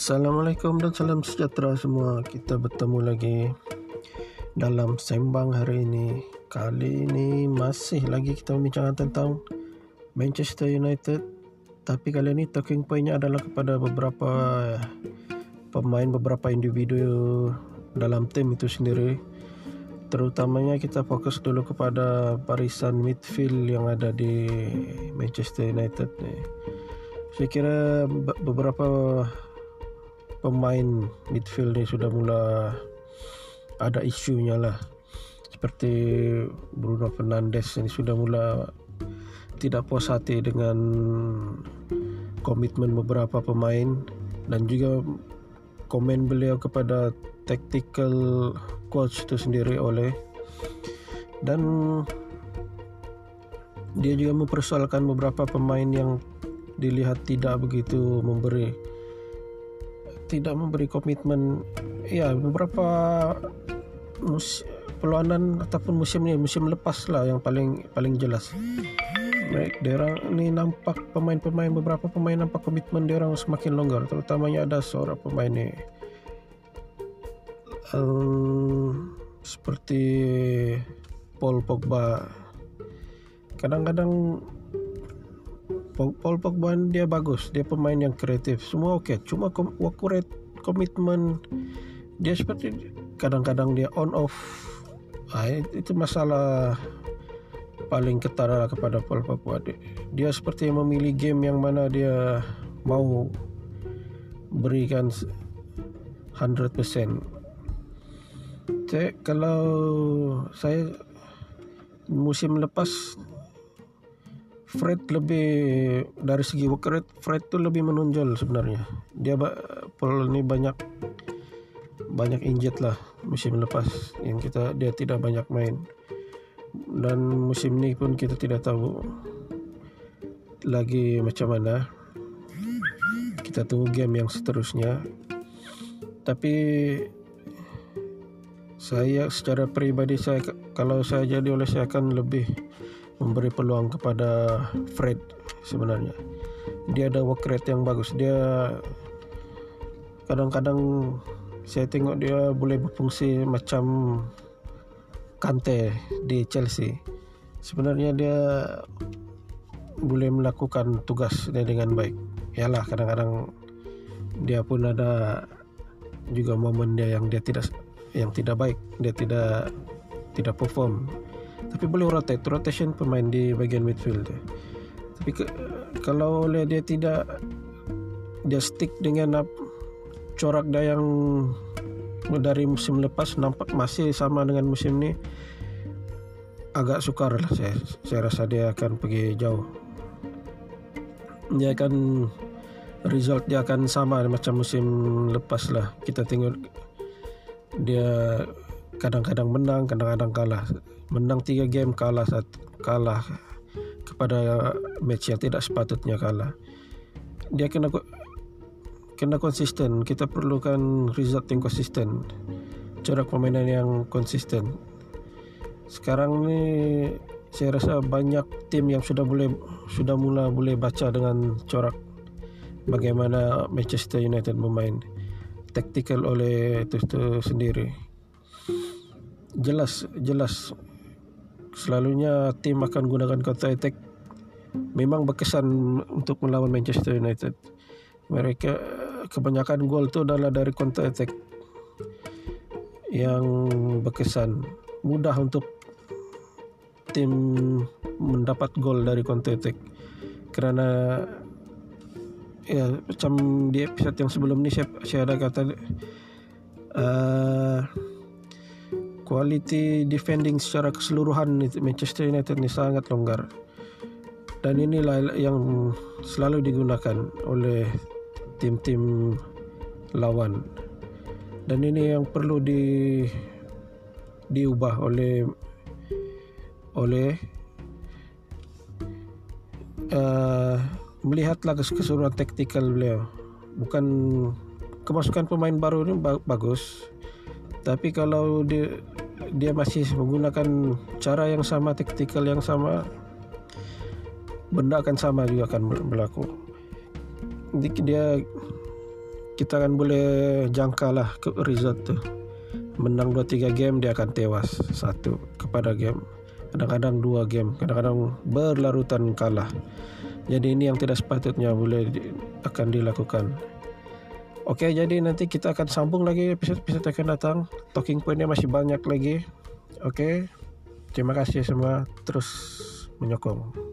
Assalamualaikum dan salam sejahtera semua. Kita bertemu lagi dalam sembang hari ini. Kali ini masih lagi kita membicarakan tentang Manchester United. Tapi kali ini talking pointnya adalah kepada beberapa pemain, beberapa individu dalam tim itu sendiri. Terutamanya kita fokus dulu kepada barisan midfield yang ada di Manchester United. Saya kira beberapa pemain midfield ni sudah mula ada isunya lah. Seperti Bruno Fernandes ini sudah mula tidak puas hati dengan komitmen beberapa pemain dan juga komen beliau kepada tactical coach itu sendiri oleh dan dia juga mempersoalkan beberapa pemain yang dilihat tidak begitu memberi tidak memberi komitmen ya beberapa mus peluanan ataupun musim ni musim lepas lah yang paling paling jelas. Baik, dia orang ni nampak pemain-pemain beberapa pemain nampak komitmen dia orang semakin longgar terutamanya ada seorang pemain ni um, seperti Paul Pogba. Kadang-kadang Paul Pogba dia bagus. Dia pemain yang kreatif. Semua okey cuma work rate komitmen dia seperti kadang-kadang dia on off. Ah, itu masalah paling ketara kepada Paul Pogba. Dia seperti memilih game yang mana dia mau berikan 100% Cek, kalau saya musim lepas Fred lebih dari segi work rate Fred tu lebih menonjol sebenarnya. Dia Paul ni banyak banyak injet lah musim lepas yang kita dia tidak banyak main. Dan musim ni pun kita tidak tahu lagi macam mana. Kita tunggu game yang seterusnya. Tapi saya secara peribadi saya kalau saya jadi oleh saya akan lebih memberi peluang kepada Fred sebenarnya. Dia ada work rate yang bagus. Dia kadang-kadang saya tengok dia boleh berfungsi macam Kante di Chelsea. Sebenarnya dia boleh melakukan tugas dia dengan baik. Yalah kadang-kadang dia pun ada juga momen dia yang dia tidak yang tidak baik, dia tidak tidak perform tapi boleh rotate rotation pemain di bagian midfield dia. tapi ke, kalau dia tidak dia stick dengan up, corak dia yang dari musim lepas nampak masih sama dengan musim ni agak sukar lah saya saya rasa dia akan pergi jauh dia akan result dia akan sama macam musim lepas lah kita tengok dia kadang-kadang menang, kadang-kadang kalah. Menang tiga game, kalah satu, kalah kepada match yang tidak sepatutnya kalah. Dia kena kena konsisten. Kita perlukan result yang konsisten. Corak permainan yang konsisten. Sekarang ni saya rasa banyak tim yang sudah boleh sudah mula boleh baca dengan corak bagaimana Manchester United bermain taktikal oleh itu sendiri jelas jelas selalunya tim akan gunakan counter attack. Memang berkesan untuk melawan Manchester United. Mereka kebanyakan gol itu adalah dari counter attack yang berkesan. Mudah untuk tim mendapat gol dari counter attack. Kerana ya macam di episode yang sebelum ni saya, saya ada kata uh, quality defending secara keseluruhan Manchester United ini sangat longgar. Dan inilah yang selalu digunakan oleh tim-tim lawan. Dan ini yang perlu di diubah oleh oleh uh, melihatlah keseluruhan taktikal beliau. Bukan kemasukan pemain baru ini bagus. Tapi kalau dia dia masih menggunakan cara yang sama, taktikal yang sama, benda akan sama juga akan berlaku. Dia kita kan boleh jangka lah ke result tuh menang 2-3 game dia akan tewas. Satu kepada game. Kadang-kadang dua game. Kadang-kadang berlarutan kalah. Jadi ini yang tidak sepatutnya boleh akan dilakukan Oke jadi nanti kita akan sambung lagi episode-episode akan datang. Talking pointnya masih banyak lagi. Oke Terima kasih semua. Terus menyokong